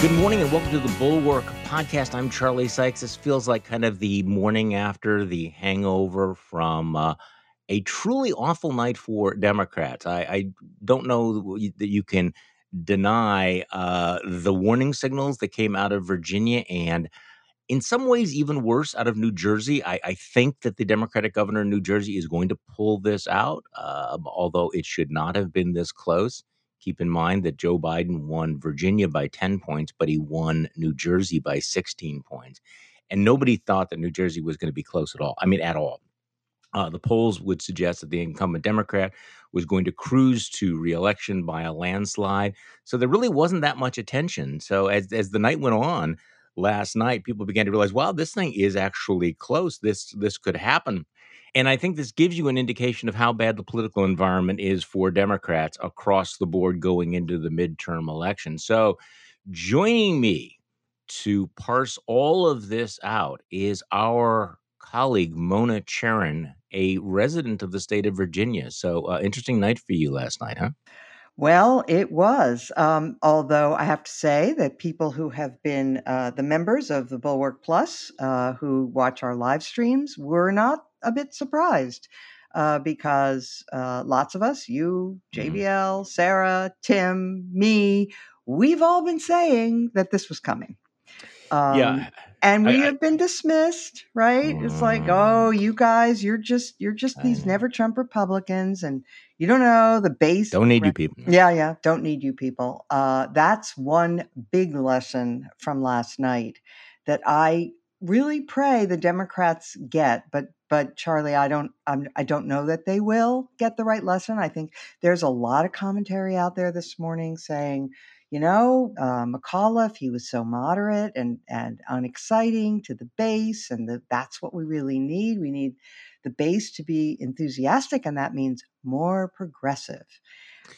Good morning and welcome to the Bulwark podcast. I'm Charlie Sykes. This feels like kind of the morning after the hangover from uh, a truly awful night for Democrats. I, I don't know that you can deny uh, the warning signals that came out of Virginia and in some ways even worse out of New Jersey. I, I think that the Democratic governor in New Jersey is going to pull this out, uh, although it should not have been this close. Keep in mind that Joe Biden won Virginia by 10 points, but he won New Jersey by 16 points. And nobody thought that New Jersey was going to be close at all. I mean, at all. Uh, the polls would suggest that the incumbent Democrat was going to cruise to reelection by a landslide. So there really wasn't that much attention. So as, as the night went on last night, people began to realize, wow, this thing is actually close. This this could happen. And I think this gives you an indication of how bad the political environment is for Democrats across the board going into the midterm election. So, joining me to parse all of this out is our colleague, Mona Charen, a resident of the state of Virginia. So, uh, interesting night for you last night, huh? Well, it was. Um, although I have to say that people who have been uh, the members of the Bulwark Plus, uh, who watch our live streams, were not a bit surprised uh, because uh, lots of us, you, Mhm. JVL, Sarah, Tim, me, we've all been saying that this was coming. Um, Yeah, and we I have been dismissed, right? It's like, oh, mm, you guys, you're just you're just these know. never Trump Republicans, and you don't know the base. Don't need you people. Yeah, yeah. Don't need you people. Uh, that's one big lesson from last night that I really pray the Democrats get. But but Charlie, I don't I'm, I don't know that they will get the right lesson. I think there's a lot of commentary out there this morning saying, you know, uh, McAuliffe, he was so moderate and and unexciting to the base, and the, that's what we really need. We need the base to be enthusiastic, and that means more progressive.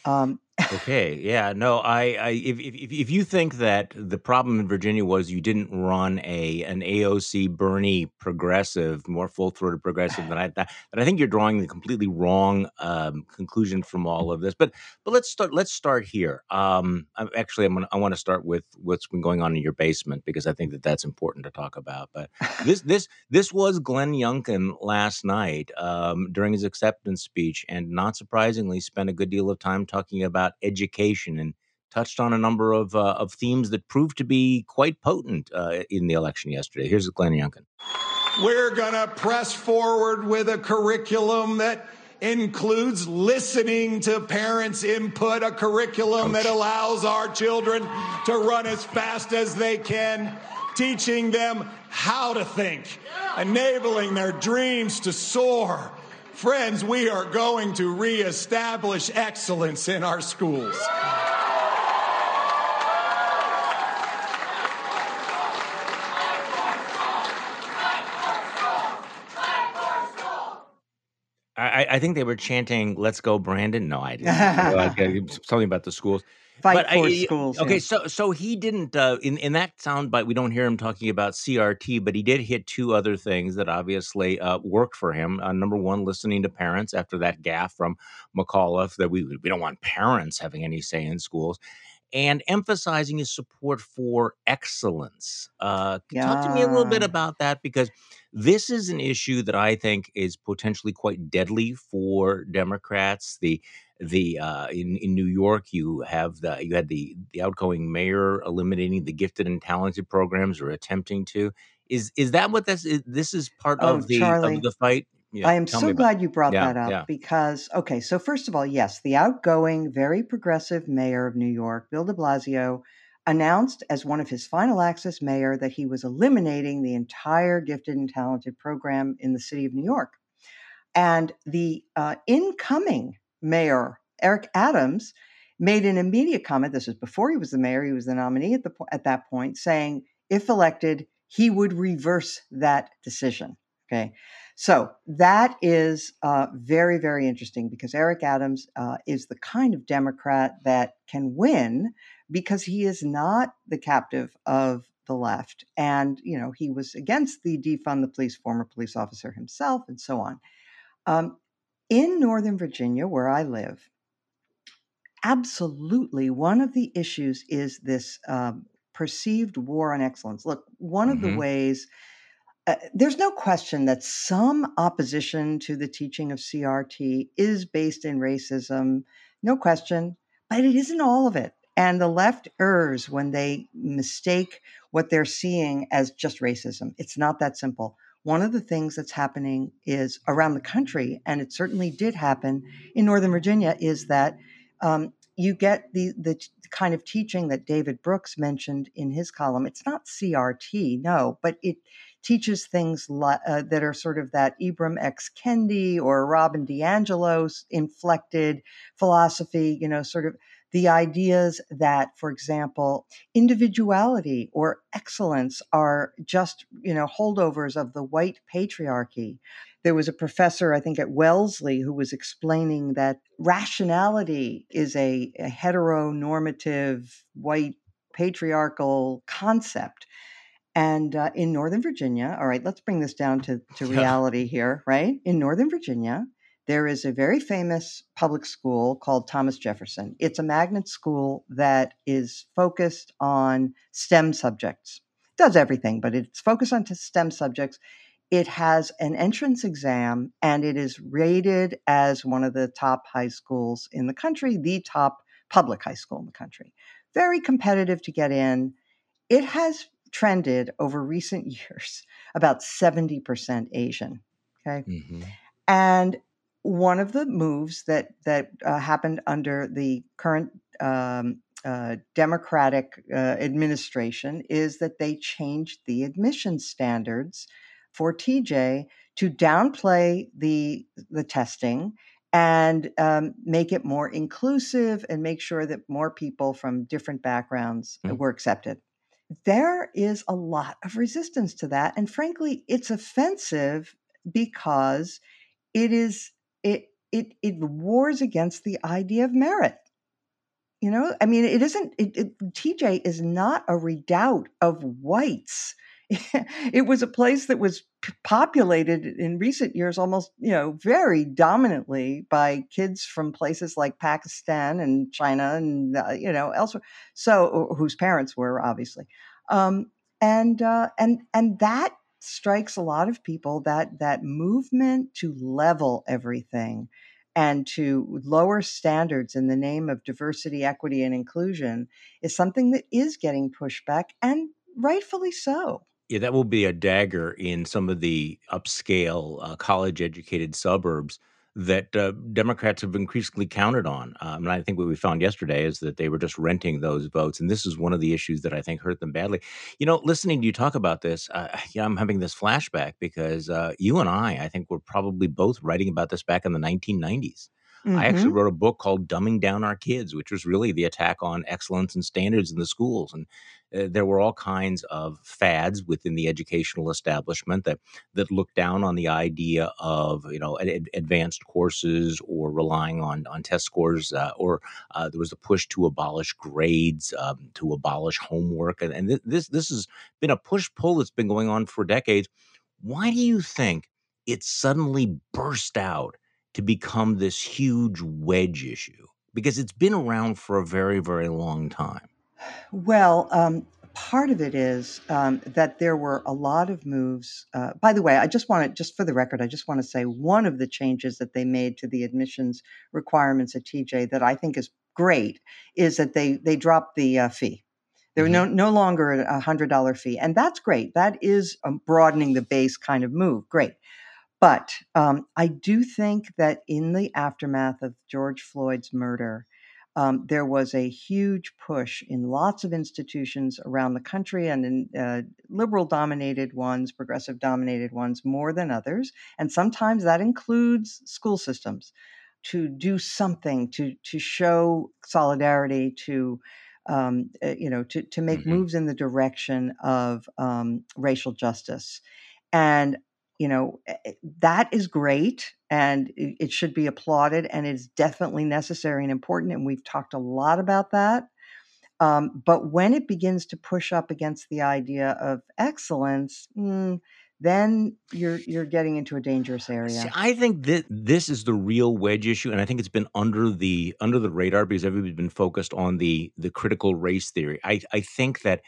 Um, Okay, yeah, no, I, I if, if if if you think that the problem in Virginia was you didn't run a an AOC Bernie progressive, more full throated progressive than I that, then I think you're drawing the completely wrong um, conclusion from all of this. But but let's start let's start here. Um, I'm, actually, I'm gonna, I want to start with what's been going on in your basement because I think that that's important to talk about. But this this this was Glenn Youngkin last night um, during his acceptance speech, and not surprisingly, spent a good deal of time talking about education and touched on a number of uh, of themes that proved to be quite potent uh, in the election yesterday. Here's Glenn Youngkin. We're going to press forward with a curriculum that includes listening to parents' input, a curriculum that allows our children to run as fast as they can, teaching them how to think, enabling their dreams to soar. Friends, we are going to reestablish excellence in our schools. I, I I think they were chanting "Let's go, Brandon." No, I didn't. Something about the schools. Fight But for I- schools. okay, yeah. so so he didn't uh, in in that soundbite. We don't hear him talking about CRT, but he did hit two other things that obviously uh, worked for him. Uh, number one, listening to parents after that gaffe from McAuliffe that we we don't want parents having any say in schools, and emphasizing his support for excellence. Uh, talk to me a little bit about that because this is an issue that I think is potentially quite deadly for Democrats. The the uh, in in New York, you have the you had the the outgoing mayor eliminating the gifted and talented programs or attempting to. Is is that what this is? This is part Oh, of the of the fight. Yeah, I am so about. glad you brought Yeah, that up yeah. because, okay, so first of all, yes, the outgoing, very progressive mayor of New York, Bill de Blasio, announced as one of his final acts as mayor that he was eliminating the entire gifted and talented program in the city of New York. And the uh, incoming mayor, Eric Adams, made an immediate comment. This was before he was the mayor; he was the nominee at the at that point, saying, if elected, he would reverse that decision. Okay, so that is uh, very very interesting because Eric Adams uh, is the kind of Democrat that can win because he is not the captive of the left, and you know he was against the defund the police, former police officer himself, and so on. Um, in Northern Virginia, where I live, absolutely one of the issues is this um, perceived war on excellence. Look, one of the mm-hmm. ways uh, there's no question that some opposition to the teaching of CRT is based in racism, no question, but it isn't all of it. And the left errs when they mistake what they're seeing as just racism. It's not that simple. One of the things that's happening is around the country, and it certainly did happen in Northern Virginia, is that um, you get the, the kind of teaching that David Brooks mentioned in his column. It's not CRT, no, but it teaches things uh, that are sort of that Ibram X. Kendi or Robin DiAngelo's inflected philosophy, you know, sort of the ideas that, for example, individuality or excellence are just, you know, holdovers of the white patriarchy. There was a professor, I think, at Wellesley who was explaining that rationality is a, a heteronormative white patriarchal concept and uh, in Northern Virginia, all right, let's bring this down to, to reality here, right? In Northern Virginia, there is a very famous public school called Thomas Jefferson. It's a magnet school that is focused on STEM subjects. It does everything, but it's focused on STEM subjects. It has an entrance exam and it is rated as one of the top high schools in the country, the top public high school in the country. Very competitive to get in. It has trended over recent years about 70% Asian. Okay. Mm-hmm. And one of the moves that that uh, happened under the current um, uh, Democratic uh, administration is that they changed the admission standards for TJ to downplay the the testing and um, make it more inclusive and make sure that more people from different backgrounds mm-hmm. were accepted there is a lot of resistance to that. And frankly, it's offensive because it is it it it wars against the idea of merit. You know, I mean, it isn't. It, it, TJ is not a redoubt of whites. it was a place that was populated in recent years almost, you know, very dominantly by kids from places like Pakistan and China and, uh, you know, elsewhere. So, whose parents were obviously. Um, and, uh, and, and that strikes a lot of people that that movement to level everything and to lower standards in the name of diversity, equity, and inclusion is something that is getting pushback, and rightfully so. Yeah, that will be a dagger in some of the upscale, uh, college educated suburbs that uh, Democrats have increasingly counted on. Um, and I think what we found yesterday is that they were just renting those votes. And this is one of the issues that I think hurt them badly. You know, listening to you talk about this, uh, yeah, I'm having this flashback because uh, you and I, I think, were probably both writing about this back in the 1990s. Mm-hmm. I actually mm-hmm. wrote a book called Dumbing Down Our Kids, which was really the attack on excellence and standards in the schools. And uh, there were all kinds of fads within the educational establishment that that looked down on the idea of you know ad- advanced courses or relying on on test scores, uh, or uh, there was a push to abolish grades, um, to abolish homework, and, and th- this this has been a push pull that's been going on for decades. Why do you think it suddenly burst out to become this huge wedge issue? Because it's been around for a very very long time. Well, um, part of it is um, that there were a lot of moves. Uh, by the way, I just want to, just for the record, I just want to say one of the changes that they made to the admissions requirements at TJ that I think is great is that they they dropped the uh, fee. There mm-hmm. no no longer a hundred dollar fee, and that's great. That is a broadening the base kind of move. Great. But um, I do think that in the aftermath of George Floyd's murder, um, there was a huge push in lots of institutions around the country and in uh, liberal dominated ones, progressive dominated ones more than others. And sometimes that includes school systems to do something to, to show solidarity, to um, uh, you know, to, to make mm-hmm. moves in the direction of um, racial justice. And you know eh, eh, that is great and it should be applauded and it's definitely necessary and important and we've talked a lot about that um, but when it begins to push up against the idea of excellence mm, then you're you're getting into a dangerous area. See, I think that this is the real wedge issue, and I think it's been under the under the radar because everybody's been focused on the the critical race theory. I I think that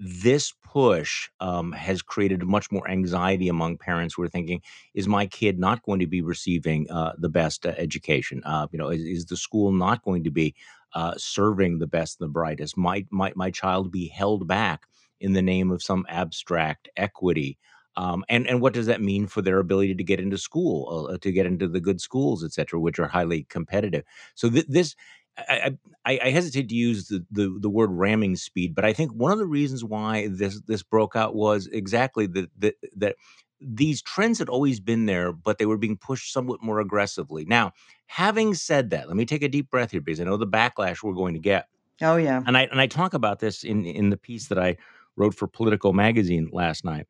this push um, has created much more anxiety among parents who are thinking, is my kid not going to be receiving uh, the best uh, education? Uh, you know, is, is, the school not going to be uh, serving the best and the brightest? Might, my child be held back in the name of some abstract equity? Um, and and what does that mean for their ability to get into school, uh, to get into the good schools, et cetera, which are highly competitive? So th- this I, I, I, hesitate to use the, the, the word ramming speed, but I think one of the reasons why this this broke out was exactly that that that these trends had always been there, but they were being pushed somewhat more aggressively. Now, having said that, let me take a deep breath here because I know the backlash we're going to get. Oh yeah, and I and I talk about this in in the piece that I wrote for Politico magazine last night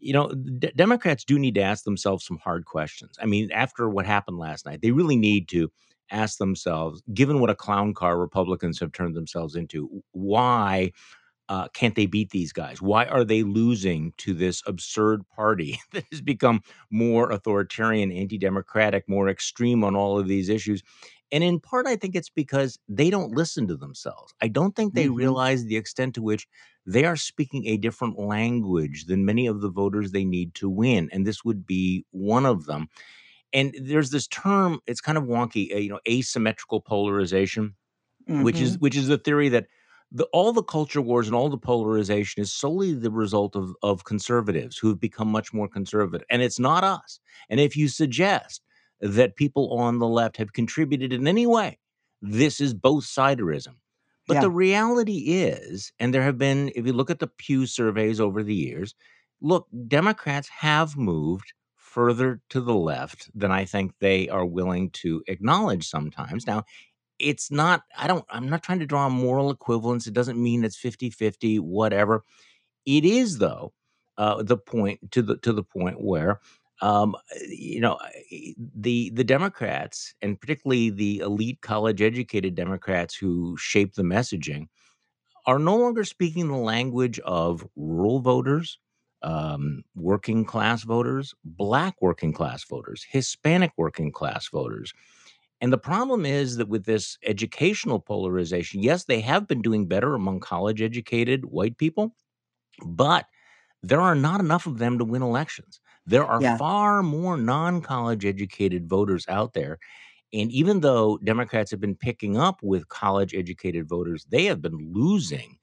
you know, d- Democrats do need to ask themselves some hard questions. I mean, after what happened last night, they really need to ask themselves, given what a clown car Republicans have turned themselves into, why uh, can't they beat these guys? Why are they losing to this absurd party that has become more authoritarian, anti democratic, more extreme on all of these issues? And in part, I think it's because they don't listen to themselves. I don't think they mm-hmm. realize the extent to which they are speaking a different language than many of the voters they need to win. And this would be one of them and there's this term it's kind of wonky uh, you know asymmetrical polarization mm-hmm. which is mm-hmm. which is the theory that the, all the culture wars and all the polarization is solely the result of, of conservatives who have become much more conservative and it's not us and if you suggest that people on the left have contributed in any way this is both siderism but yeah. the reality is and there have been if you look at the pew surveys over the years look democrats have moved further to the left than I think they are willing to acknowledge sometimes. Now, it's not, I don't, I'm not trying to draw a moral equivalence. It doesn't mean it's 50 50, whatever. It is, though, uh, the point to the to the point where um, you know the the Democrats and particularly the elite college educated Democrats who shape the messaging are no longer speaking the language of rural voters, um, working class voters, black working class voters, Hispanic working class voters. And the problem is that with this educational polarization, yes, they have been doing better among college educated white people, but there are not enough of them to win elections. There are yeah. far more non college educated voters out there. And even though Democrats have been picking up with college educated voters, they have been losing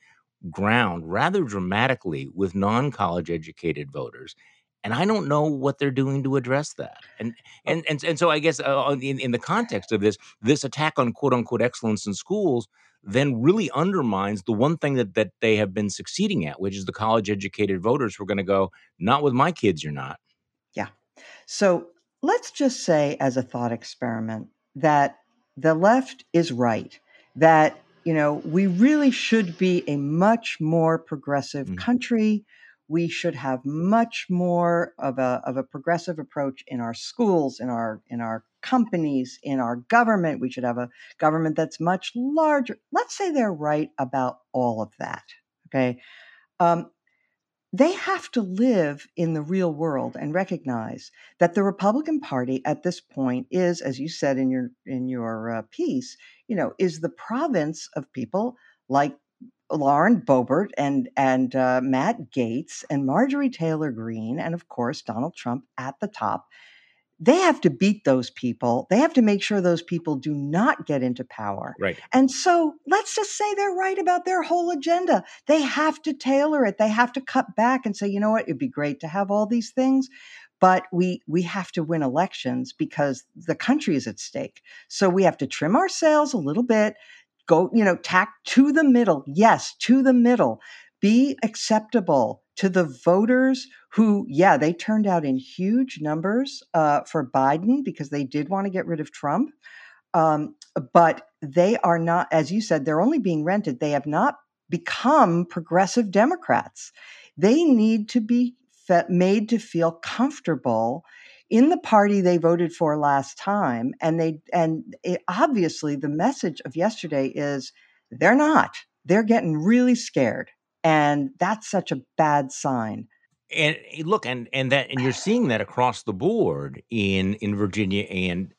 ground rather dramatically with non-college educated voters and i don't know what they're doing to address that. And oh. and and, and so i guess uh, in, in the context of this this attack on quote unquote excellence in schools then really undermines the one thing that that they have been succeeding at which is the college educated voters who are going to go not with my kids you're not. Yeah. So let's just say as a thought experiment that the left is right that you know, we really should be a much more progressive mm. country. We should have much more of a, of a progressive approach in our schools, in our in our companies, in our government. We should have a government that's much larger. Let's say they're right about all of that. Okay. Um, they have to live in the real world and recognize that the Republican Party at this point is, as you said in your in your uh, piece, you know, is the province of people like Lauren Boebert and and uh, Matt Gaetz and Marjorie Taylor Greene and of course Donald Trump at the top they have to beat those people. They have to make sure those people do not get into power. Right. And so let's just say they're right about their whole agenda. They have to tailor it. They have to cut back and say, you know what, it'd be great to have all these things, but we we have to win elections because the country is at stake. So we have to trim our sails a little bit, go, you know, tack to the middle. Yes, to the middle. Be acceptable to the voters who, yeah, they turned out in huge numbers uh, for Biden because they did want to get rid of Trump. Um, but they are not, as you said, they're only being rented. They have not become progressive Democrats. They need to be fe- made to feel comfortable in the party they voted for last time and they and it, obviously the message of yesterday is they're not they're getting really scared and that's such a bad sign and eh, look and and that and you're seeing that across the board in in Virginia and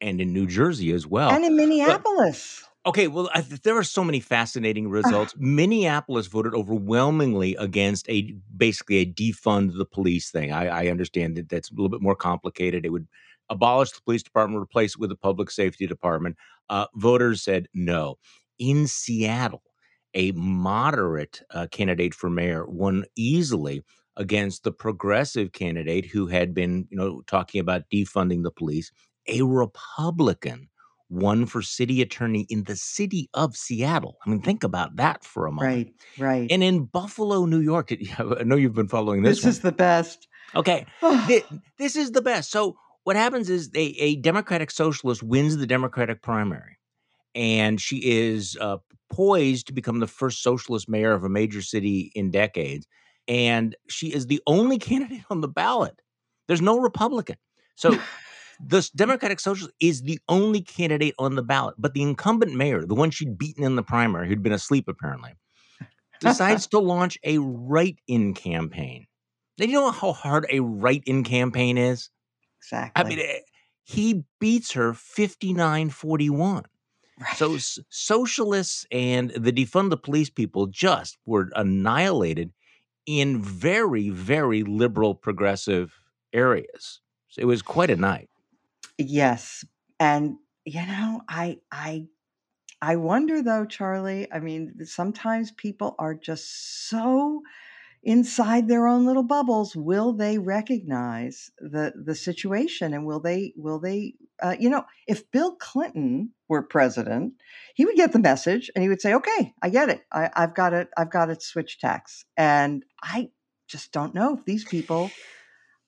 and in New Jersey as well and in Minneapolis Okay, well, I, there are so many fascinating results. Minneapolis voted overwhelmingly against a basically a defund the police thing. I, I understand that that's a little bit more complicated. It would abolish the police department, replace it with a public safety department. Uh, voters said no. In Seattle, a moderate uh, candidate for mayor won easily against the progressive candidate who had been, you know, talking about defunding the police. A Republican won for city attorney in the city of Seattle. I mean, think about that for a moment. Right, right. And in Buffalo, New York, I know you've been following this. This is the best. Okay, this, this is the best. So what happens is a, a Democratic socialist wins the Democratic primary, and she is uh, poised to become the first socialist mayor of a major city in decades. And she is the only candidate on the ballot. There's no Republican. So the Democratic Socialist is the only candidate on the ballot, but the incumbent mayor, the one she'd beaten in the primary, who'd been asleep apparently, decides to launch a write-in campaign. Now, you know how hard a write-in campaign is? Exactly. I mean, eh, he beats her 59-41. Right. So s- socialists and the defund the police people just were annihilated in very, very liberal progressive areas. So it was quite a night. Yes. And you know, I I I wonder though, Charlie, I mean, sometimes people are just so inside their own little bubbles. Will they recognize the the situation and will they will they uh, you know, if Bill Clinton were president, he would get the message and he would say, "Okay, I get it. I, I've got it. I've got it. Switch tax." And I just don't know if these people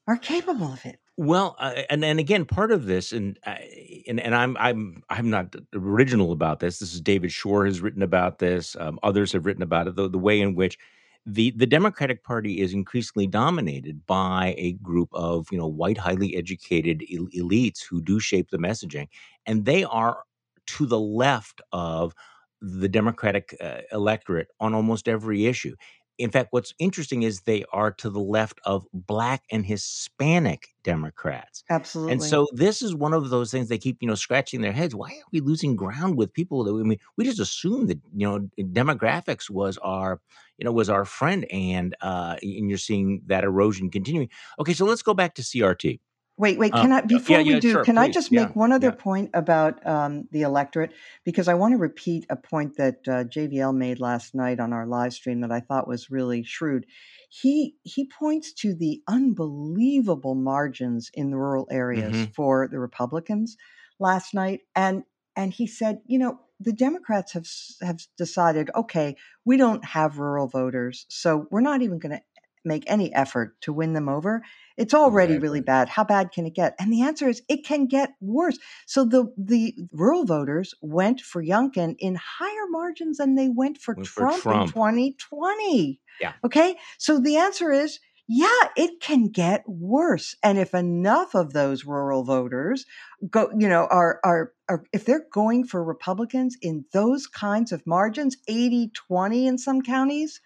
are capable of it. Well, uh, and and again, part of this, and I- and and I'm I'm I'm not original about this. This is David Shor has written about this. Um, others have written about it. The, the way in which the the Democratic Party is increasingly dominated by a group of you know white, highly educated el- elites who do shape the messaging, and they are to the left of the Democratic uh, electorate on almost every issue. In fact, what's interesting is they are to the left of black and Hispanic Democrats. Absolutely. And so this is one of those things they keep, you know, scratching their heads. Why are we losing ground with people that I mean, we just assumed that, you know, demographics was our, you know, was our friend and uh and you're seeing that erosion continuing. Okay, so let's go back to CRT. Wait, wait. Uh, Can I yeah, before we yeah, do? sure, Can I please. just Yeah, make one other yeah. point about um, the electorate because I want to repeat a point that uh, JVL made last night on our live stream that I thought was really shrewd. He he points to the unbelievable margins in the rural areas Mhm. for the Republicans last night, and and he said, you know, the Democrats have have decided, okay, we don't have rural voters, so we're not even going to make any effort to win them over. It's already really bad. How bad can it get? And the answer is it can get worse. So the the rural voters went for Youngkin in higher margins than they went for Went for Trump, in 2020. Yeah. Okay? So the answer is yeah, it can get worse. And if enough of those rural voters go, you know, are are are if they're going for Republicans in those kinds of margins, 80-20 in some counties,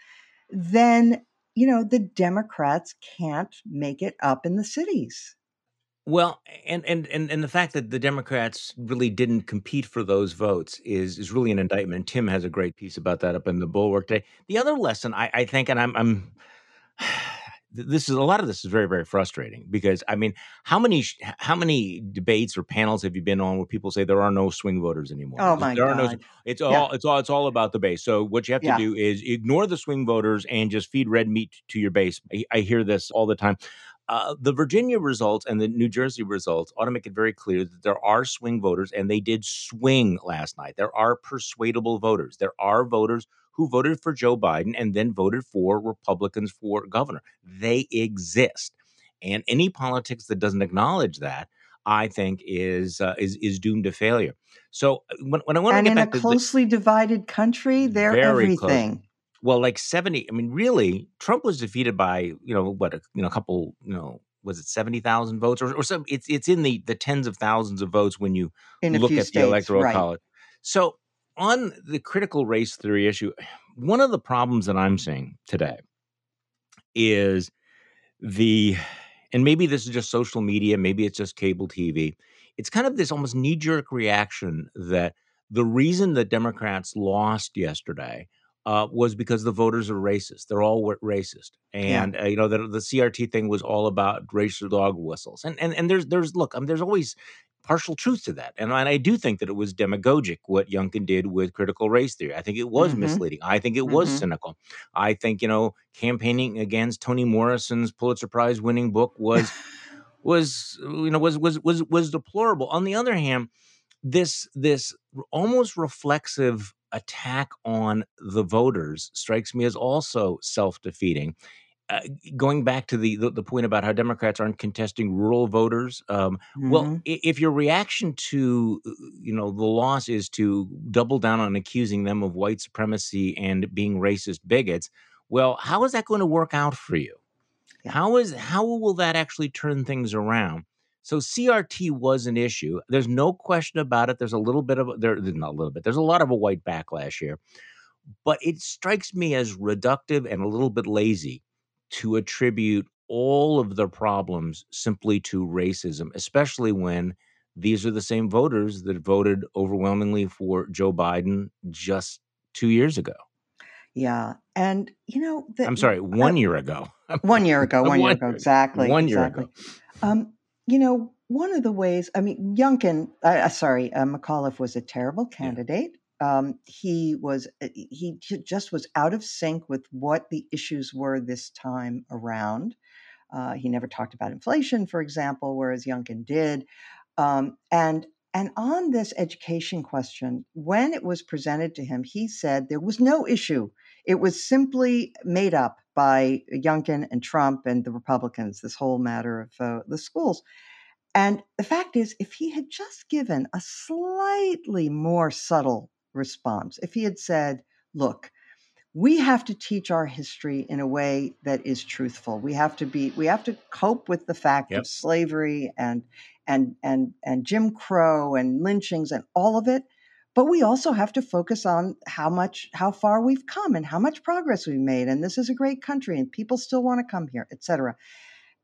then you know the democrats can't make it up in the cities Well, and and and and the fact that the Democrats really didn't compete for those votes is is really an indictment. Tim has a great piece about that up in the Bulwark Day. The other lesson I, I think, and I'm I'm this is a lot of this is very very frustrating because I mean, how many how many debates or panels have you been on where people say there are no swing voters anymore? oh my there are no. god It's yeah all it's all it's all about the base. So what you have to yeah do is ignore the swing voters and just feed red meat to your base. I, I hear this all the time. Uh, the Virginia results and the New Jersey results ought to make it very clear that there are swing voters, and they did swing last night. There are persuadable voters. There are voters who voted for Joe Biden and then voted for Republicans for governor. They exist, and any politics that doesn't acknowledge that, I think, is uh, is is doomed to failure. So uh, when, when I want to and get in a back to the closely divided country they're very close everything well, like 70, I mean, really, Trump was defeated by, you know, what, a, you know, a couple, you know, was it 70,000 votes or, or some, it's, it's in the, the tens of thousands of votes when you in look at the electoral right college. So on the critical race theory issue, one of the problems that I'm seeing today is the, and maybe this is just social media, maybe it's just cable TV. It's kind of this almost knee jerk reaction that the reason the Democrats lost yesterday uh, was because the voters are racist. They're all racist, and yeah. uh, you know the, the CRT thing was all about racial dog whistles. And and and there's there's look, I mean, there's always partial truth to that, and, and I do think that it was demagogic what Youngkin did with critical race theory. I think it was mm-hmm. misleading. I think it mm-hmm. was cynical. I think you know campaigning against Toni Morrison's Pulitzer Prize winning book was. was you know was was was was deplorable. On the other hand, this this almost reflexive attack on the voters strikes me as also self-defeating. Uh, going back to the, the, the point about how Democrats aren't contesting rural voters, um, mm-hmm. well, if your reaction to uh, you know the loss is to double down on accusing them of white supremacy and being racist bigots, well, how is that going to work out for you? How is how will that actually turn things around? So CRT was an issue. There's no question about it. There's a little bit of there, not a little bit. There's a lot of a white backlash here, but it strikes me as reductive and a little bit lazy to attribute all of the problems simply to racism, especially when these are the same voters that voted overwhelmingly for Joe Biden just two years ago. Yeah. And, you know, the, I'm sorry, one uh, year ago. one year ago, one, one year ago, exactly. One exactly. year ago. Um, you know, one of the ways, I mean, Youngkin, uh, uh sorry, uh, McAuliffe was a terrible candidate. Um, he was, uh, he just was out of sync with what the issues were this time around. Uh, he never talked about inflation, for example, whereas Youngkin did. Um, and and on this education question, when it was presented to him, he said there was no issue. It was simply made up by Youngkin and Trump and the Republicans, this whole matter of uh, the schools. And the fact is, if he had just given a slightly more subtle response, if he had said, look, we have to teach our history in a way that is truthful. We have to be we have to cope with the fact yep. of slavery and and and and Jim Crow and lynchings and all of it. But we also have to focus on how much how far we've come and how much progress we've made. And this is a great country and people still want to come here, etc.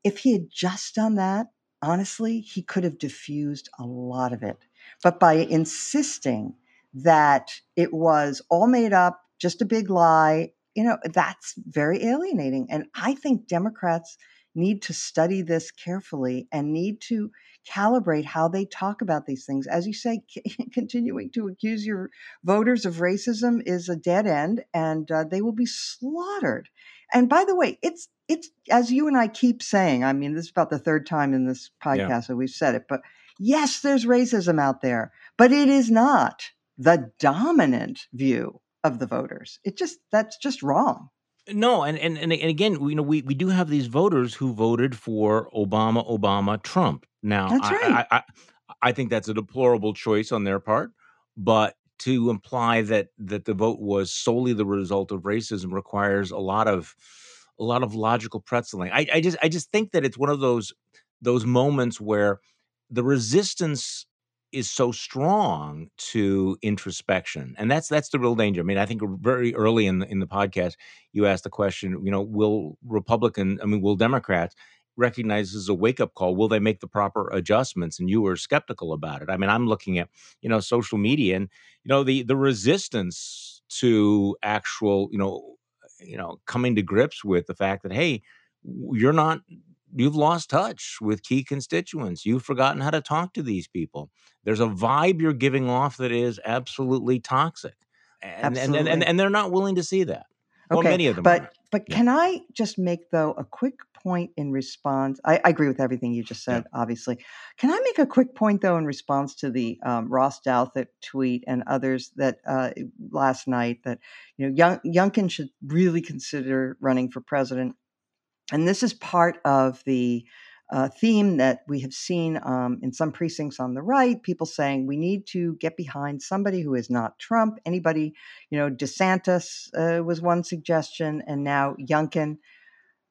If he had just done that, honestly, he could have diffused a lot of it. But by insisting that it was all made up, just a big lie, you know, that's very alienating. And I think Democrats need to study this carefully and need to calibrate how they talk about these things. As you say, continuing to accuse your voters of racism is a dead end and uh, they will be slaughtered. And by the way, it's it's as you and I keep saying, I mean, this is about the third time in this podcast yeah. that we've said it, but yes, there's racism out there, but it is not the dominant view of the voters. It just that's just wrong. No, and, and and again, you know, we, we do have these voters who voted for Obama, Obama, Trump. Now, that's right. I, I, I think that's a deplorable choice on their part, but to imply that that the vote was solely the result of racism requires a lot of a lot of logical pretzeling. I, I just I just think that it's one of those those moments where the resistance is so strong to introspection and that's that's the real danger. I mean i think very early in the, in the podcast you asked the question you know will republican i mean will democrats recognize this as a wake up call? Will they make the proper adjustments? And you were skeptical about it. I mean i'm looking at you know social media and you know the the resistance to actual you know you know coming to grips with the fact that hey you're not you've lost touch with key constituents you've forgotten how to talk to these people there's a vibe you're giving off that is absolutely toxic and absolutely. And, and, and they're not willing to see that well, okay, many of them but are. but yeah. can i just make though a quick point in response I, I agree with everything you just said yeah. obviously can i make a quick point though in response to the um, ross douthat tweet and others that uh, last night that you know Young, youngkin should really consider running for president and this is part of the uh, theme that we have seen um, in some precincts on the right people saying we need to get behind somebody who is not trump. Anybody you know desantis uh, was one suggestion and now youngkin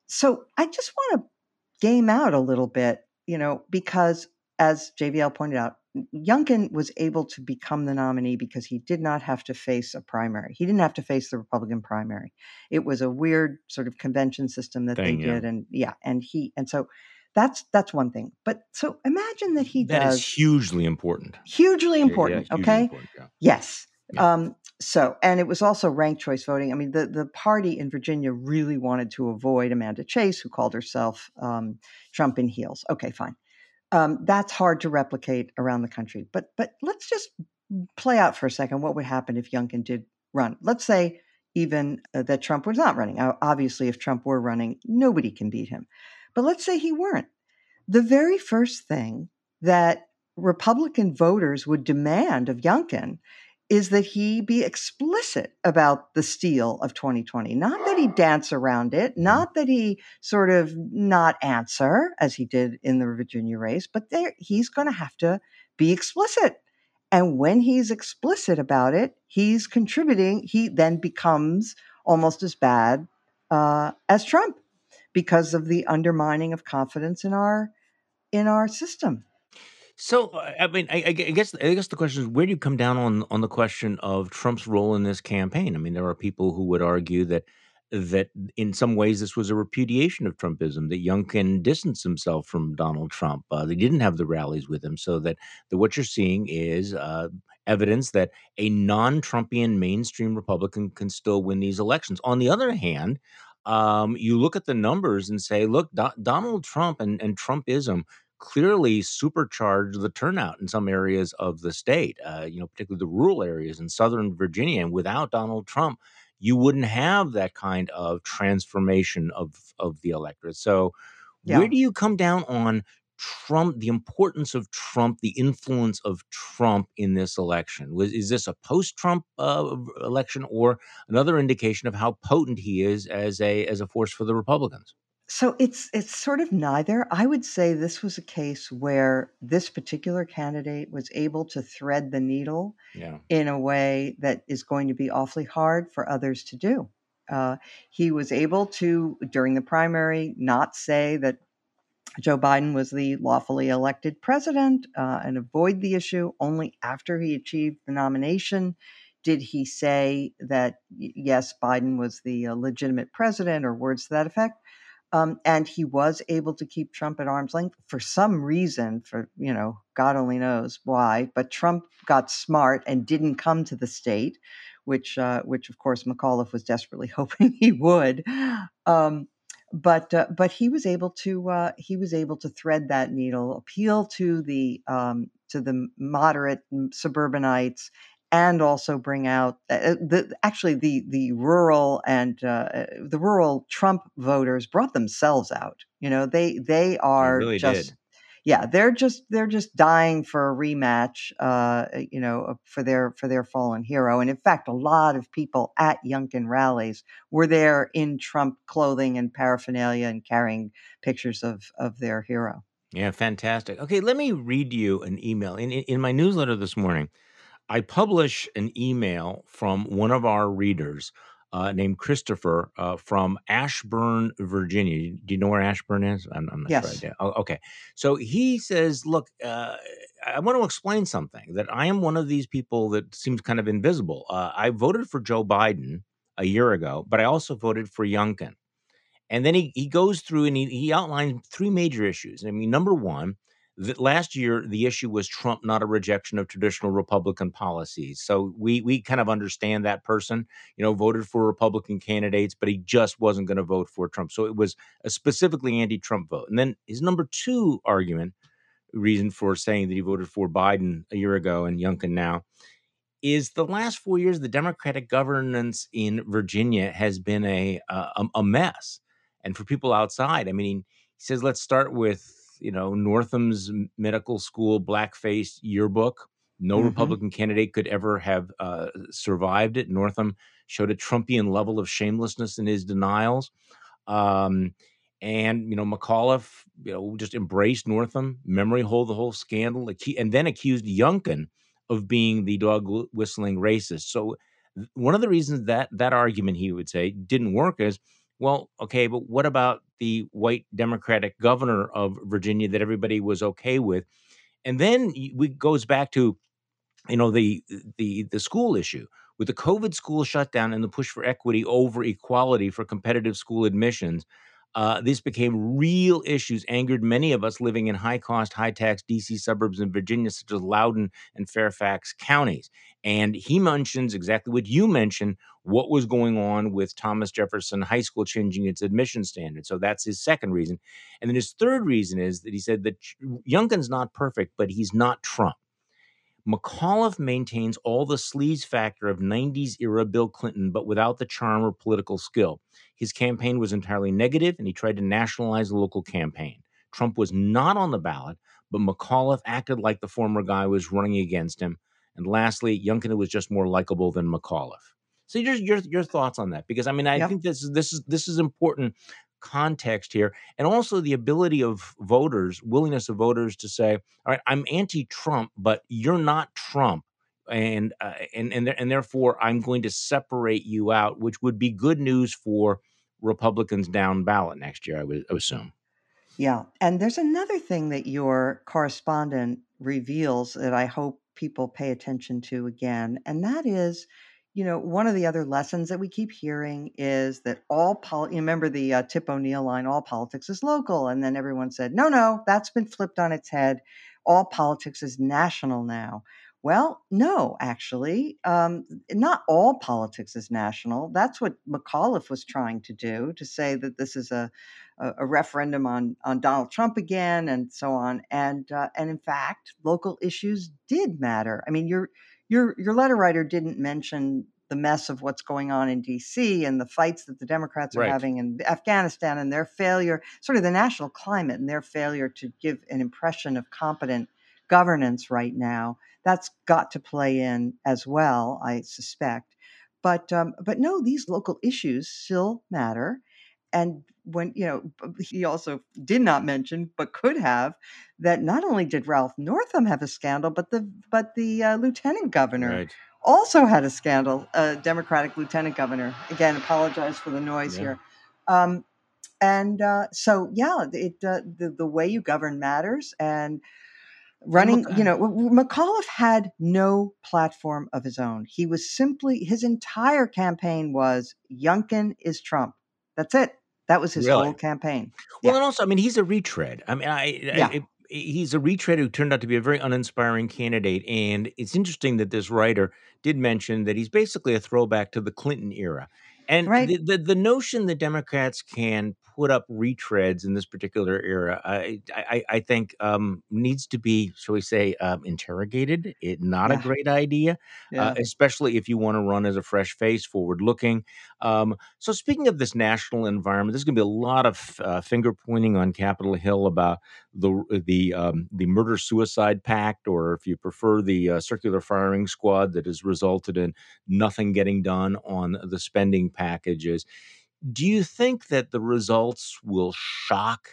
so i just want to game out a little bit you know because as jvl pointed out Youngkin was able to become the nominee because he did not have to face a primary. He didn't have to face the Republican primary. It was a weird sort of convention system that Thing, they did, yeah. and yeah, and he and so That's that's one thing. But so imagine that he That does is hugely important. hugely Yeah, yeah, important. hugely okay. important, yeah. Yes. Yeah. Um, so, and it was also ranked choice voting. I mean, the, the party in Virginia really wanted to avoid Amanda Chase, who called herself um, Trump in heels. Okay, fine. Um, that's hard to replicate around the country. But but let's just play out for a second what would happen if Youngkin did run. Let's say even uh, that Trump was not running. Obviously, if Trump were running, nobody can beat him. But let's say he weren't. The very first thing that Republican voters would demand of Youngkin is that he be explicit about the steal of 2020. Not that he dance around it, not that he sort of not answer as he did in the Virginia race, but there he's going to have to be explicit. And when he's explicit about it, he's contributing. He then becomes almost as bad uh, as Trump because of the undermining of confidence in our in our system. So, uh, I mean, I, I guess I guess the question is, where do you come down on on the question of Trump's role in this campaign? I mean, there are people who would argue that that in some ways this was a repudiation of Trumpism. That Youngkin distanced himself from Donald Trump. Uh, they didn't have the rallies with him, so that, what you're seeing is uh, evidence that a non-Trumpian mainstream Republican can still win these elections. On the other hand. Um, you look at the numbers and say, look, Do- Donald Trump and, and Trumpism clearly supercharged the turnout in some areas of the state, uh, you know, particularly the rural areas in southern Virginia. And without Donald Trump, you wouldn't have that kind of transformation of of the electorate. So, Yeah. where do you come down on Trump, the importance of Trump, the influence of Trump in this election? Was is this a post-Trump uh, election or another indication of how potent he is as a as a force for the Republicans? So it's it's sort of neither. I would say this was a case where this particular candidate was able to thread the needle Yeah. in a way that is going to be awfully hard for others to do. Uh, he was able to, during the primary, not say that Joe Biden was the lawfully elected president uh, and avoid the issue. Only after he achieved the nomination did he say that, y- yes, Biden was the uh, legitimate president or words to that effect. Um, and he was able to keep Trump at arm's length for some reason, for you know, God only knows why. But Trump got smart and didn't come to the state, which, uh, which of course McAuliffe was desperately hoping he would. Um, but uh, but he was able to uh, he was able to thread that needle, appeal to the um, to the moderate suburbanites, and also bring out uh, the actually the the rural and uh, the rural Trump voters brought themselves out. You know they they They are really just did. yeah they're just they're just dying for a rematch. Uh, you know for their for their fallen hero. And in fact, a lot of people at Youngkin rallies were there in Trump clothing and paraphernalia and carrying pictures of of their hero. Yeah, fantastic. Okay, let me read you an email. In, in in my newsletter this morning, I publish an email from one of our readers uh, named Christopher uh, from Ashburn, Virginia. Do you know where Ashburn is? I'm, I'm not sure I Yes. do. Oh, okay. So he says, Look, uh, I want to explain something that I am one of these people that seems kind of invisible. Uh, I voted for Joe Biden a year ago, but I also voted for Youngkin. And then he, he goes through and he, he outlines three major issues. I mean, number one, that last year the issue was Trump, not a rejection of traditional Republican policies. So we we kind of understand that person, you know, voted for Republican candidates, but he just wasn't going to vote for Trump. So it was a specifically anti-Trump vote. And then his number two argument, reason for saying that he voted for Biden a year ago and Youngkin now, is the last four years the Democratic governance in Virginia has been a uh, a, a mess. And for people outside, I mean, he says, let's start with you know Northam's medical school blackface yearbook. No hmm Republican candidate could ever have uh, survived it. Northam showed a Trumpian level of shamelessness in his denials. Um, and you know McAuliffe, you know, just embraced Northam, memory hole the whole scandal, and then accused Youngkin of being the dog whistling racist. So one of the reasons that that argument he would say didn't work is, well, okay, but what about the white Democratic governor of Virginia that everybody was okay with? And then we goes back to you know the the the school issue with the covid school shutdown and the push for equity over equality for competitive school admissions uh, this became real issues, angered many of us living in high cost, high tax DC suburbs in Virginia, such as Loudoun and Fairfax counties. And he mentions exactly what you mentioned what was going on with Thomas Jefferson High School changing its admission standard. So that's his second reason. And then his third reason is that he said that Youngkin's not perfect, but he's not Trump. McAuliffe maintains all the sleaze factor of 90s era Bill Clinton, but without the charm or political skill. His campaign was entirely negative, and he tried to nationalize the local campaign. Trump was not on the ballot, but McAuliffe acted like the former guy was running against him. And lastly, Youngkin was just more likable than McAuliffe. So your your your thoughts on that? Because I mean, I yep. think this is this is this is important context here, and also the ability of voters, willingness of voters to say, "All right, I'm anti-Trump, but you're not Trump." And uh, and and and therefore, I'm going to separate you out, which would be good news for Republicans down ballot next year. I would assume. Yeah, and there's another thing that your correspondent reveals that I hope people pay attention to again, and that is you know, one of the other lessons that we keep hearing is that all pol- you remember the uh, Tip O'Neill line, all politics is local. And then everyone said, no, no, that's been flipped on its head. All politics is national now. Well, no, actually, um, not all politics is national. That's what McAuliffe was trying to do to say that this is a, a, a referendum on on Donald Trump again, and so on. And uh, and in fact, local issues did matter. I mean, you're your your letter writer didn't mention the mess of what's going on in DC and the fights that the Democrats are right. having in Afghanistan and their failure, sort of the national climate and their failure to give an impression of competent governance right now. That's got to play in as well, I suspect. But um, but no, these local issues still matter. And when you know, he also did not mention, but could have, that not only did Ralph Northam have a scandal, but the but the uh, lieutenant governor right. also had a scandal. A Democratic lieutenant governor. Again, apologize for the noise yeah. here. Um, and uh, so, yeah, it uh, the the way you govern matters, and running you know mcauliffe had no platform of his own he was simply his entire campaign was youngkin is trump that's it that was his really? whole campaign. Well, yeah. and also, I mean, he's a retread. I mean, I, yeah. I, he's a retread who turned out to be a very uninspiring candidate. And it's interesting that this writer did mention that he's basically a throwback to the Clinton era. And right. the, the, the notion that Democrats can put up retreads in this particular era, I I, I think um, needs to be, shall we say, um, interrogated. It not yeah. a great idea, uh, yeah. uh, especially if you want to run as a fresh face, forward looking. Um, so speaking of this national environment, there's going to be a lot of uh, finger pointing on Capitol Hill about the the um, the murder suicide pact, or if you prefer, the uh, circular firing squad that has resulted in nothing getting done on the spending packages. Do you think that the results will shock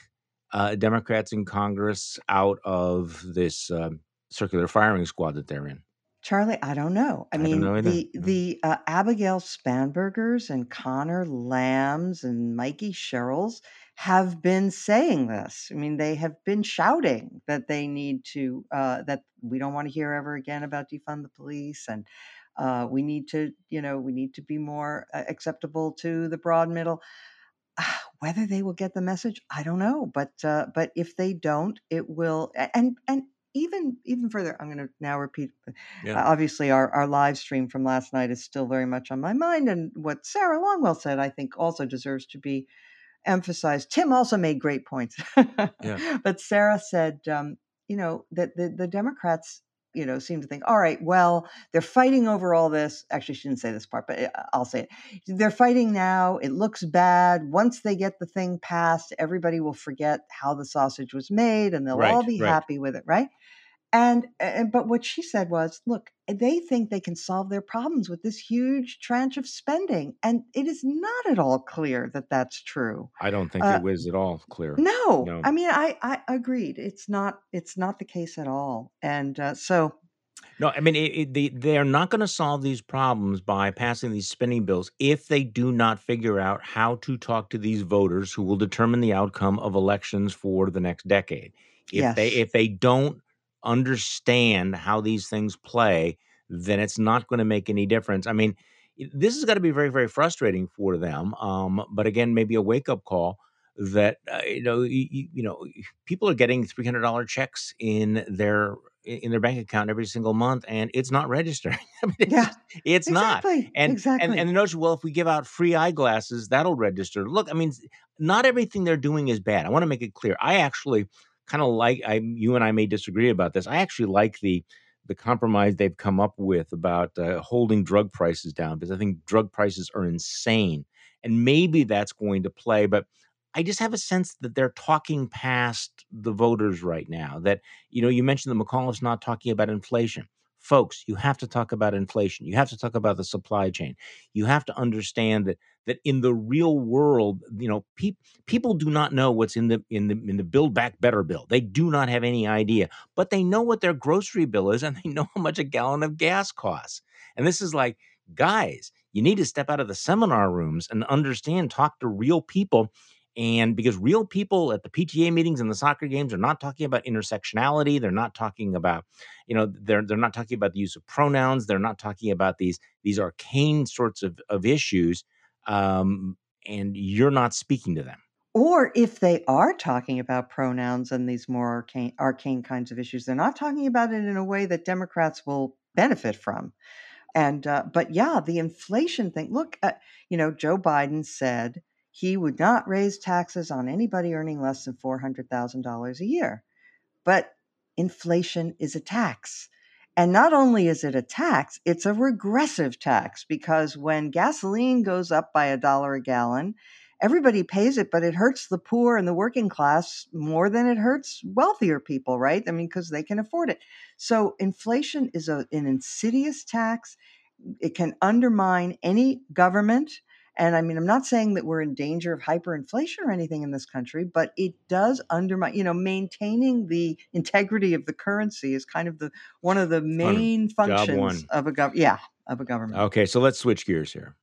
uh, Democrats in Congress out of this um, circular firing squad that they're in? Charlie, I don't know. I, I mean, know the the uh, Abigail Spanbergers and Connor Lambs and Mikey Sherrills have been saying this. I mean, they have been shouting that they need to uh, that we don't want to hear ever again about defund the police and uh, we need to, you know, we need to be more uh, acceptable to the broad middle. whether they will get the message, I don't know. But uh, but if they don't, it will. And and even even further, I'm going to now repeat. Uh, yeah. obviously, our our live stream from last night is still very much on my mind, and what Sarah Longwell said, I think, also deserves to be emphasized. Tim also made great points, yeah. but Sarah said, um, you know, that the, the Democrats you know, seem to think, all right, well, they're fighting over all this. Actually, she didn't say this part, but eh, I'll say it. They're fighting now. It looks bad. Once they get the thing passed, everybody will forget how the sausage was made and they'll right, all be right. happy with it, right? And, and but what she said was, look, they think they can solve their problems with this huge tranche of spending, and it is not at all clear that that's true. I don't think uh, it was at all clear. No, no. I mean, I I agreed. It's not it's not the case at all, and uh, so. No, I mean it, it, they they are not going to solve these problems by passing these spending bills if they do not figure out how to talk to these voters who will determine the outcome of elections for the next decade. If yes. they if they don't understand how these things play, then it's not going to make any difference. I mean, this has got to be very, very frustrating for them. Um, but again, maybe a wake up call that uh, you know you, you know people are getting three hundred dollar checks in their in their bank account every single month, and it's not registering. I mean, it's, Yeah, it's not. exactly, And and exactly. and the notion, well, if we give out free eyeglasses, that'll register. Look, I mean, not everything they're doing is bad. I want to make it clear. I actually kind of like. I you and I may disagree about this. I actually like the the compromise they've come up with about uh, holding drug prices down because I think drug prices are insane, and maybe that's going to play, but. I just have a sense that they're talking past the voters right now. That you know, you mentioned that McAuliffe's not talking about inflation. Folks, you have to talk about inflation. You have to talk about the supply chain. You have to understand that that in the real world, you know, peop people do not know what's in the in the in the Build Back Better bill. They do not have any idea, but they know what their grocery bill is, and they know how much a gallon of gas costs. And this is like, guys, you need to step out of the seminar rooms and understand, talk to real people and because real people at the PTA meetings and the soccer games are not talking about intersectionality, they're not talking about, you know, they're they're not talking about the use of pronouns, they're not talking about these these arcane sorts of of issues, um, and you're not speaking to them. Or if they are talking about pronouns and these more arcane, arcane kinds of issues, they're not talking about it in a way that Democrats will benefit from. And uh, but yeah, the inflation thing. Look, uh, you know, Joe Biden said he would not raise taxes on anybody earning less than four hundred thousand dollars a year. But inflation is a tax. And not only is it a tax, it's a regressive tax because when gasoline goes up by a dollar a gallon, everybody pays it, but it hurts the poor and the working class more than it hurts wealthier people, right? I mean, because they can afford it. So inflation is a, an insidious tax. It can undermine any government. And I mean, I'm not saying that we're in danger of hyperinflation or anything in this country, but it does undermine, you know, maintaining the integrity of the currency is kind of the one of the main functions of a government. Yeah, of a government. Okay, so let's switch gears here.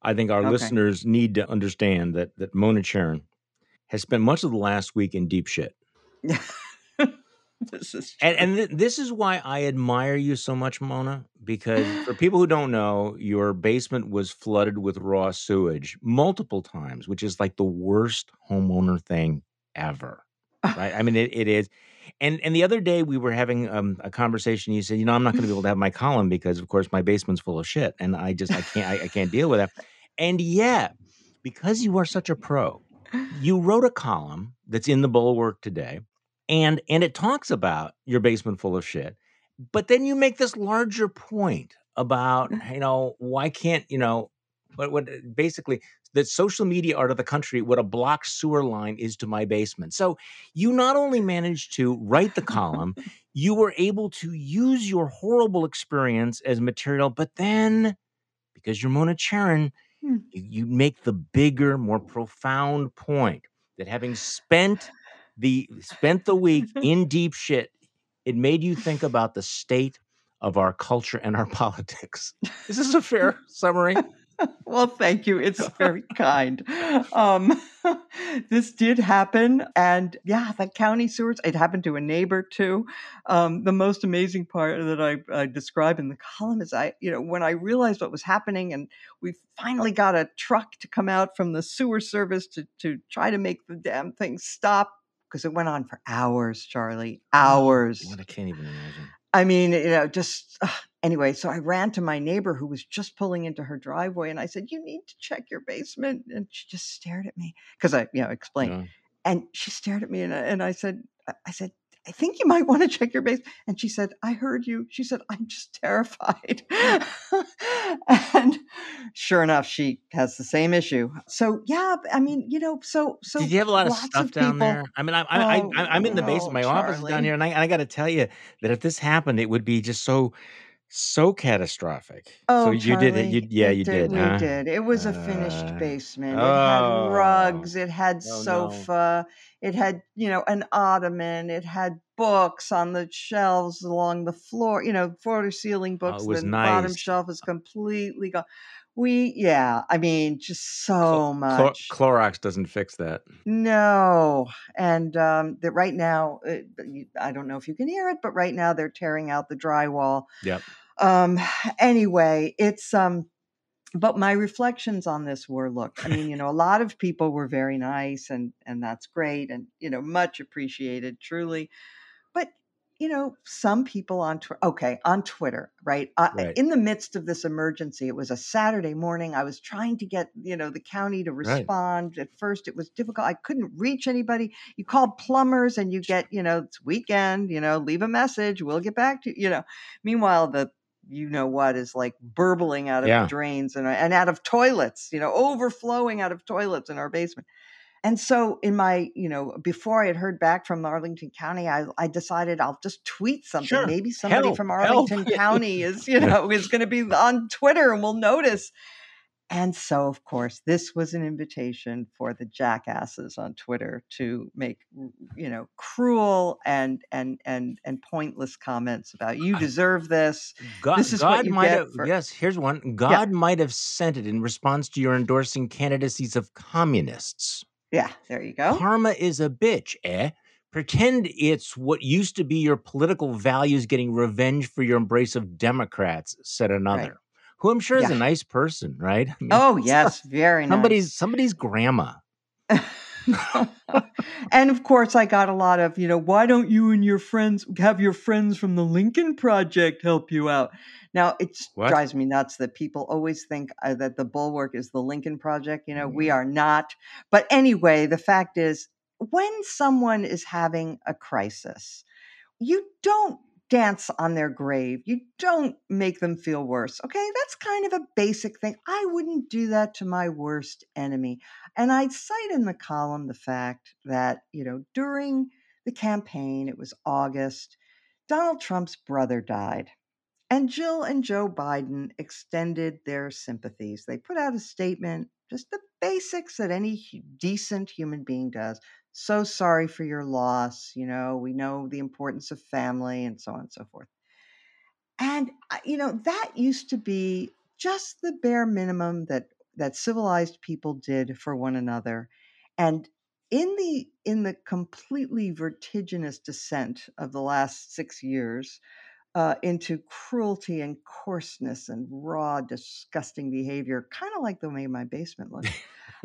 I think our Okay. listeners need to understand that that Mona Charen has spent much of the last week in deep shit. this is And, and th- this is why I admire you so much, Mona, because for people who don't know, your basement was flooded with raw sewage multiple times, which is like the worst homeowner thing ever. Right? I mean, it, it is. And and the other day we were having um, a conversation. You said, you know, I'm not going to be able to have my column because, of course, my basement's full of shit, and I just I can't I, I can't deal with that. And yet, because you are such a pro, you wrote a column that's in the Bulwark today, and and it talks about your basement full of shit. But then you make this larger point about you know why can't you know what what basically that social media art of the country what a blocked sewer line is to my basement. So you not only managed to write the column, you were able to use your horrible experience as material, but then because you're Mona Charen, Hmm. you, you make the bigger, more profound point that having spent the spent the week in deep shit, it made you think about the state of our culture and our politics. Is this a fair summary? well, thank you. It's very kind. Um, this did happen. And yeah, the county sewers, it happened to a neighbor too. Um, the most amazing part that I, I describe in the column is I, you know, when I realized what was happening and we finally got a truck to come out from the sewer service to, to try to make the damn thing stop because it went on for hours, Charlie, hours. God, I can't even imagine. I mean, you know, just ugh. anyway. So I ran to my neighbor who was just pulling into her driveway, and I said, "You need to check your basement." And she just stared at me because I, you know, explained. Yeah. And she stared at me, and I, and I said, "I said, I think you might want to check your base. And she said, "I heard you." She said, "I'm just terrified." and sure enough, she has the same issue. So yeah, I mean, you know, so so Did you have a lot of stuff of down people. there? I mean, I, I, Oh, I, I'm in the basement. My office is down here, and I, I got to tell you that if this happened, it would be just so, so catastrophic. So Oh, you did it. You, yeah, it you did. did, We huh? did. It was a finished Uh, basement. It had oh, rugs. It had oh no. sofa. It had, you know, an ottoman. It had books on the shelves along the floor. You know, floor to ceiling Oh, books. was The bottom shelf is completely gone. We, yeah. I mean, just Cl- so Clor- much. Clorox doesn't fix that. No, and um, that right now, uh, I don't know if you can hear it, but right now they're tearing out the drywall. Yep. Um, anyway, it's um, but my reflections on this were look i mean you know a lot of people were very nice and and that's great and you know much appreciated truly but you know some people on twitter okay on twitter right? Uh, Right. in the midst of this emergency it was a saturday morning i was trying to get you know the county to Right. respond at first it was difficult i couldn't reach anybody you call plumbers and you get you know it's weekend you know leave a message we'll get back to you you know meanwhile the you know what is like burbling out of Yeah. drains and, and out of toilets, you know, overflowing out of toilets in our basement. And so, in my, you know, before I had heard back from Arlington County, I, I decided I'll just tweet something. Sure. Maybe somebody Help, from help. Arlington County is, you know, is going to be on Twitter and will notice. And so, of course, this was an invitation for the jackasses on Twitter to make, you know, cruel and and and and pointless comments about you deserve this. God, This is what God you might get have. for- Yes, here's one. God might have sent it in response to your endorsing candidacies of communists. Yeah, there you go. Karma is a bitch, eh? Pretend it's what used to be your political values getting revenge for your embrace of Democrats, said another, who I'm sure is a nice person, right? I mean, Oh yes, very nice. somebody's somebody's grandma. and of course, I got a lot of, you know, why don't you and your friends have your friends from the Lincoln Project help you out? Now, it What? drives me nuts that people always think uh, that the Bulwark is the Lincoln Project. You know, we Mm. are not. But anyway, the fact is, when someone is having a crisis, you don't dance on their grave. You don't make them feel worse. Okay, that's kind of a basic thing. I wouldn't do that to my worst enemy. And I'd cite in the column the fact that, you know, during the campaign, it was August, Donald Trump's brother died. And Jill and Joe Biden extended their sympathies. They put out a statement, just the basics that any decent human being does. So sorry for your loss. You know, we know the importance of family and so on and so forth. And uh, you know, that used to be just the bare minimum that that civilized people did for one another. And in the in the completely vertiginous descent of the last 6 years, uh, into cruelty and coarseness and raw, disgusting behavior, kind of like the way my basement looks.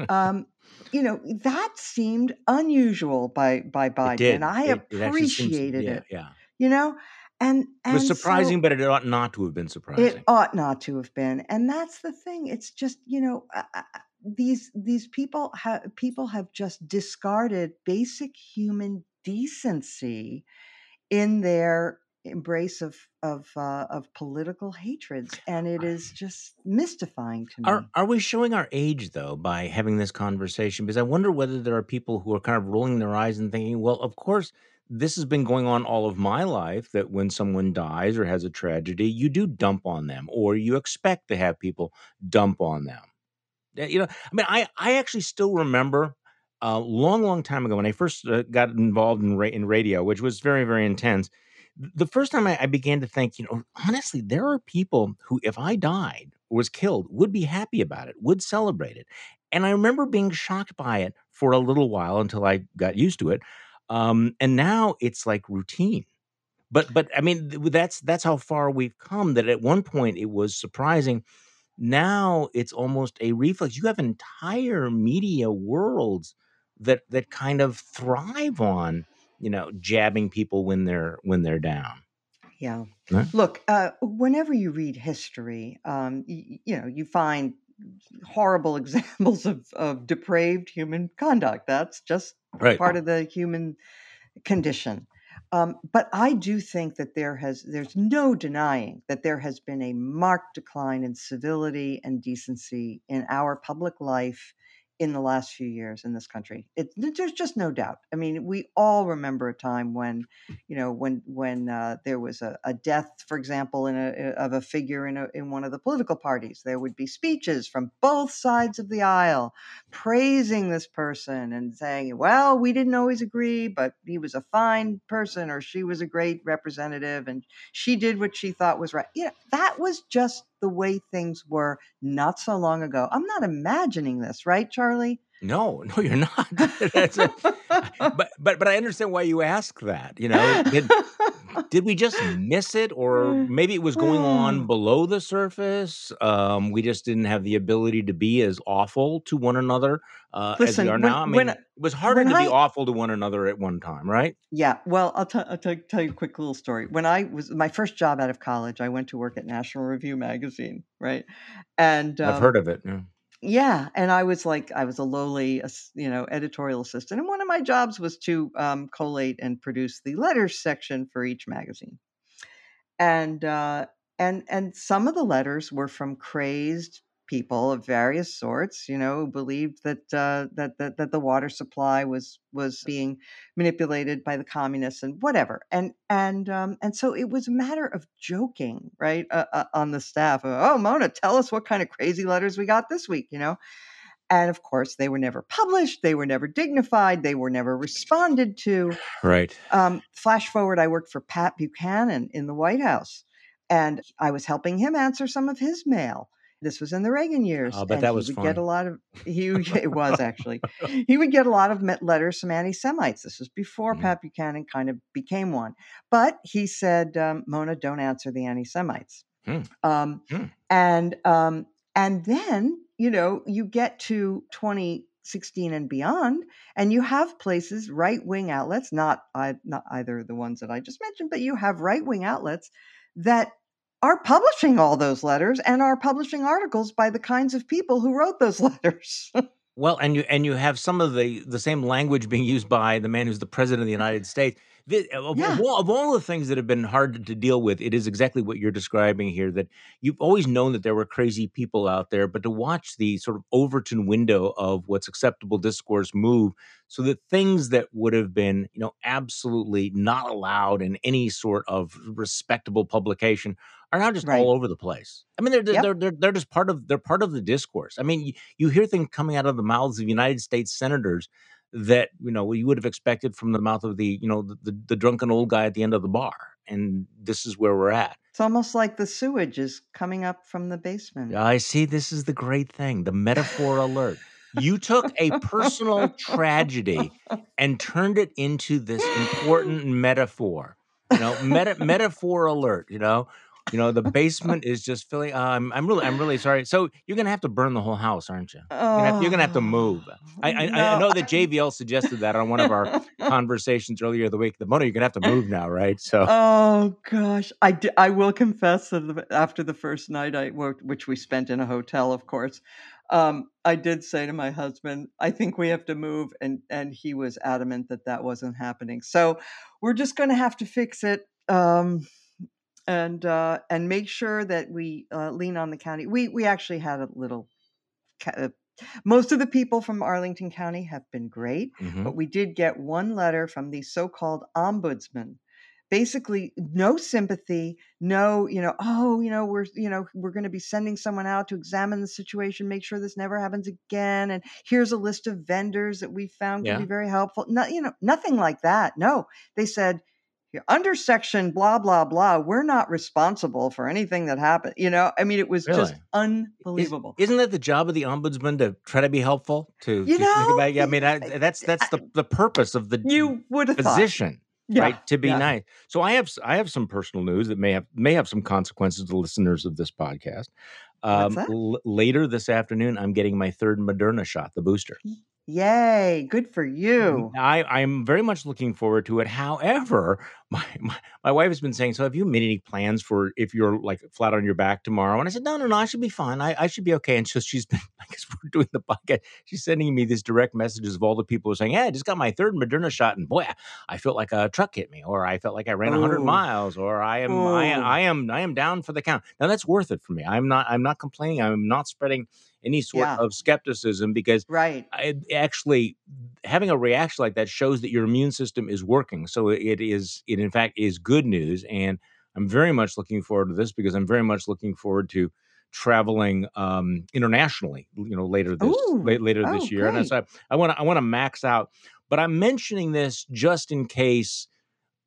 um, you know, that seemed unusual by by Biden, and I It- it seems- appreciated yeah, it. Yeah, You know, and it and was so surprising, but it ought not to have been surprising. it ought not to have been, and that's the thing. It's just you know. Uh, these these people have people have just discarded basic human decency in their embrace of of uh, of political hatreds, and it is just mystifying to me. Are are we showing our age though by having this conversation? Because I wonder whether there are people who are kind of rolling their eyes and thinking, well, of course, this has been going on all of my life that when someone dies or has a tragedy, you do dump on them or you expect to have people dump on them. You know, I mean, I I actually still remember a long, long time ago when I first uh, got involved in ra- in radio, which was very, very intense. Th- The first time I, I began to think, you know, honestly, there are people who, if I died or was killed, would be happy about it, would celebrate it. And I remember being shocked by it for a little while until I got used to it. Um, and now it's like routine. But but I mean, that's that's how far we've come. That at one point it was surprising now it's almost a reflex you have entire media worlds that that kind of thrive on you know jabbing people when they're when they're down Yeah. Huh? Look, uh, whenever you read history, um, you, you know, you find horrible examples of, of depraved human conduct. That's just right part of the human condition. Um, but I do think that there has, there's no denying that there has been a marked decline in civility and decency in our public life in the last few years in this country. It, there's just no doubt. I mean, we all remember a time when, you know, when when uh, there was a, a death, for example, in a of a figure in a, in one of the political parties. There would be speeches from both sides of the aisle praising this person and saying, "Well, we didn't always agree, but he was a fine person, or she was a great representative, and she did what she thought was right." You know, that was just the way things were not so long ago. I'm not imagining this, right, Charlie? no no you're not a- but but but i understand why you ask that you know did we just miss it, or maybe it was going on below the surface? Um, we just didn't have the ability to be as awful to one another uh, as we Listen, are when now. I mean, when it was harder to be awful to one another at one time, right? yeah, well, I'll, tell I'll tell tell you a quick little story. When I was my first job out of college, I went to work at National Review magazine, right? And I've um, heard of it. Yeah. Yeah, and I was like, I was a lowly, you know, editorial assistant, and one of my jobs was to um, collate and produce the letters section for each magazine. and uh, and and some of the letters were from crazed people of various sorts, you know, who believed that uh, that, that that the water supply was was being manipulated by the communists and whatever, and and um, and so it was a matter of joking, right, uh, uh, on the staff. Oh, Mona, tell us what kind of crazy letters we got this week, you know. And of course, they were never published. They were never dignified. They were never responded to. Right. Um, flash forward, I worked for Pat Buchanan in the White House, and I was helping him answer some of his mail. This was in the Reagan years, bet and that he was would get a lot of he. It was actually he would get a lot of letters from anti-Semites. This was before Mhm. Pat Buchanan kind of became one, but he said, um, "Mona, don't answer the anti-Semites." Hmm. Um, Hmm. and um, and then you know you get to 2016 and beyond, and you have places, right wing outlets, not I, not either the ones that I just mentioned, but you have right wing outlets that are publishing all those letters and are publishing articles by the kinds of people who wrote those letters. Well, and you and you have some of the the same language being used by the man who's the president of the United States. The, of, of yeah, all, of all the things that have been hard to deal with, it is exactly what you're describing here. That you've always known that there were crazy people out there, but to watch the sort of Overton window of what's acceptable discourse move, so that things that would have been, you know, absolutely not allowed in any sort of respectable publication are now just right. all over the place. I mean, they're they're Yep. they're they're, they're just part of they're part of the discourse. I mean, you, you hear things coming out of the mouths of United States senators that you know you would have expected from the mouth of the you know the, the, the drunken old guy at the end of the bar, and this is where we're at. It's almost like the sewage is coming up from the basement. I see. This is the great thing. The metaphor alert. You took a personal tragedy and turned it into this important metaphor. You know, meta, metaphor alert. You know, you know the basement is just filling. Uh, I'm, I'm really, I'm really sorry. So you're gonna have to burn the whole house, aren't you? You're gonna have, you're gonna have to move. Oh, I, I, I know that JVL suggested that on one of our conversations earlier the week. The Mona, you're gonna have to move now, right? So Oh gosh, I, d- I will confess that after the first night I worked, which we spent in a hotel, of course, um, I did say to my husband, "I think we have to move," and and he was adamant that that wasn't happening. So we're just going to have to fix it. Um, and uh, and make sure that we uh, lean on the county. We we actually had a little. ca- uh, Most of the people from Arlington County have been great, mhm. but we did get one letter from the so-called ombudsman. Basically, no sympathy, no, you know, oh, you know, we're, you know, we're going to be sending someone out to examine the situation, make sure this never happens again, and here's a list of vendors that we found can yeah, be very helpful. No, you know, nothing like that. No, they said "Here, under section blah blah blah, we're not responsible for anything that happened. You know, I mean, it was just really. Is, unbelievable. isn't that the job of the ombudsman to try to be helpful? To, You to think know, about, yeah, I mean, I, that's that's I- the the purpose of the you would position, yeah, right? To be yeah. nice. So I have i have some personal news that may have may have some consequences to listeners of this podcast. Um, l- later this afternoon, I'm getting my third Moderna shot, the booster. Yay! Good for you. I, I'm very much looking forward to it. However, my, my my wife has been saying, "So have you made any plans for if you're like flat on your back tomorrow?" And I said, "No, no, no, I should be fine. I, I should be okay." And so she's been, I guess we're doing the podcast. She's sending me these direct messages of all the people who are saying, "Yeah, I just got my third Moderna shot, and boy, I felt like a truck hit me, or I felt like I ran 100 Oh, miles, or I am, I, am- oh, I am, I am down for the count." Now that's worth it for me. I'm not, I'm not complaining. I'm not spreading any sort yeah, of skepticism because right. I actually having a reaction like that shows that your immune system is working. So it is it in fact is good news, and I'm very much looking forward to this because I'm very much looking forward to traveling um, internationally. You know, later this Ooh, late, later oh, this year, and great. so I want to I want to max out. But I'm mentioning this just in case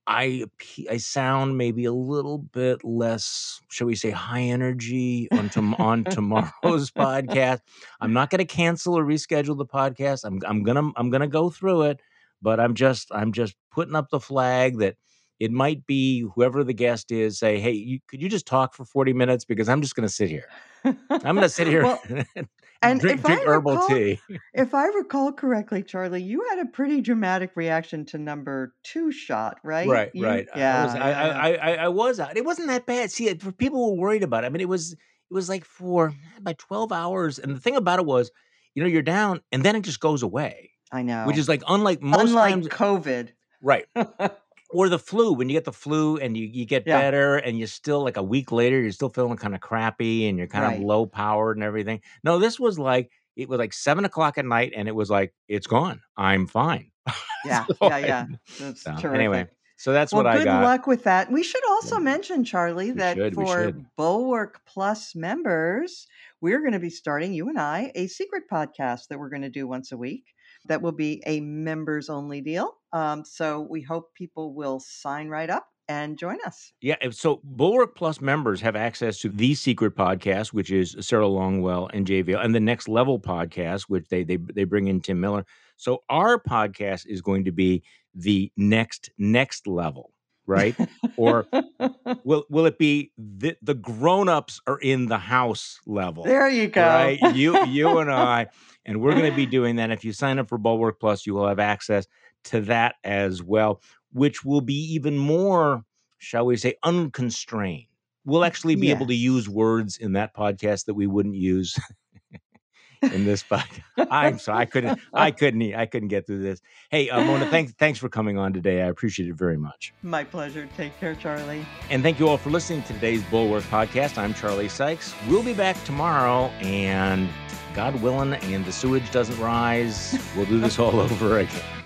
I I sound maybe a little bit less, shall we say, high energy on tom- on tomorrow's podcast. I'm not going to cancel or reschedule the podcast. I'm I'm gonna I'm gonna go through it, but I'm just I'm just putting up the flag that it might be whoever the guest is say, "Hey, you, could you just talk for 40 minutes because I'm just going to sit here. I'm going to sit here Well, and and drink, if drink I herbal recall, tea." if I recall correctly, Charlie, you had a pretty dramatic reaction to number two shot, right? Right, You, right. Was, yeah, I, yeah. I, I, I was out. It wasn't that bad. See, for people were worried about it, I mean, it was, it was like for eh, about 12 hours. And the thing about it was, you know, you're down and then it just goes away, I know, which is like unlike most Unlike times, COVID. right. Or the flu, when you get the flu and you, you get Yeah, better and you're still like a week later, you're still feeling kind of crappy and you're kind of low powered and everything. No, this was like, it was like seven o'clock at night and it was like, it's gone. I'm fine. Yeah, so, yeah, yeah. That's so anyway, so that's Well, what I good got. luck with that. We should also Yeah, mention, Charlie, We that should, for. Bulwark Plus members, we're going to be starting, you and I, a secret podcast that we're going to do once a week. That will be a members only deal. Um, so we hope people will sign right up and join us. Yeah, so Bulwark Plus members have access to the secret podcast, which is Sarah Longwell and JVL, and the Next Level podcast, which they they they bring in Tim Miller. So our podcast is going to be the next next level, right? Or will will it be the the grown-ups are in the house level? there you go. Right? You you and I, and we're going to be doing that. If you sign up for Bulwark Plus, you will have access to that as well, which will be even more, shall we say, unconstrained. We'll actually be able to use words in that podcast that we wouldn't use in this podcast. I'm sorry, I couldn't, I couldn't, I couldn't get through this. Hey, uh, Mona, thanks, thanks for coming on today. I appreciate it very much. My pleasure. Take care, Charlie. And thank you all for listening to today's Bulwark podcast. I'm Charlie Sykes. We'll be back tomorrow, and God willing, and the sewage doesn't rise, we'll do this all over again.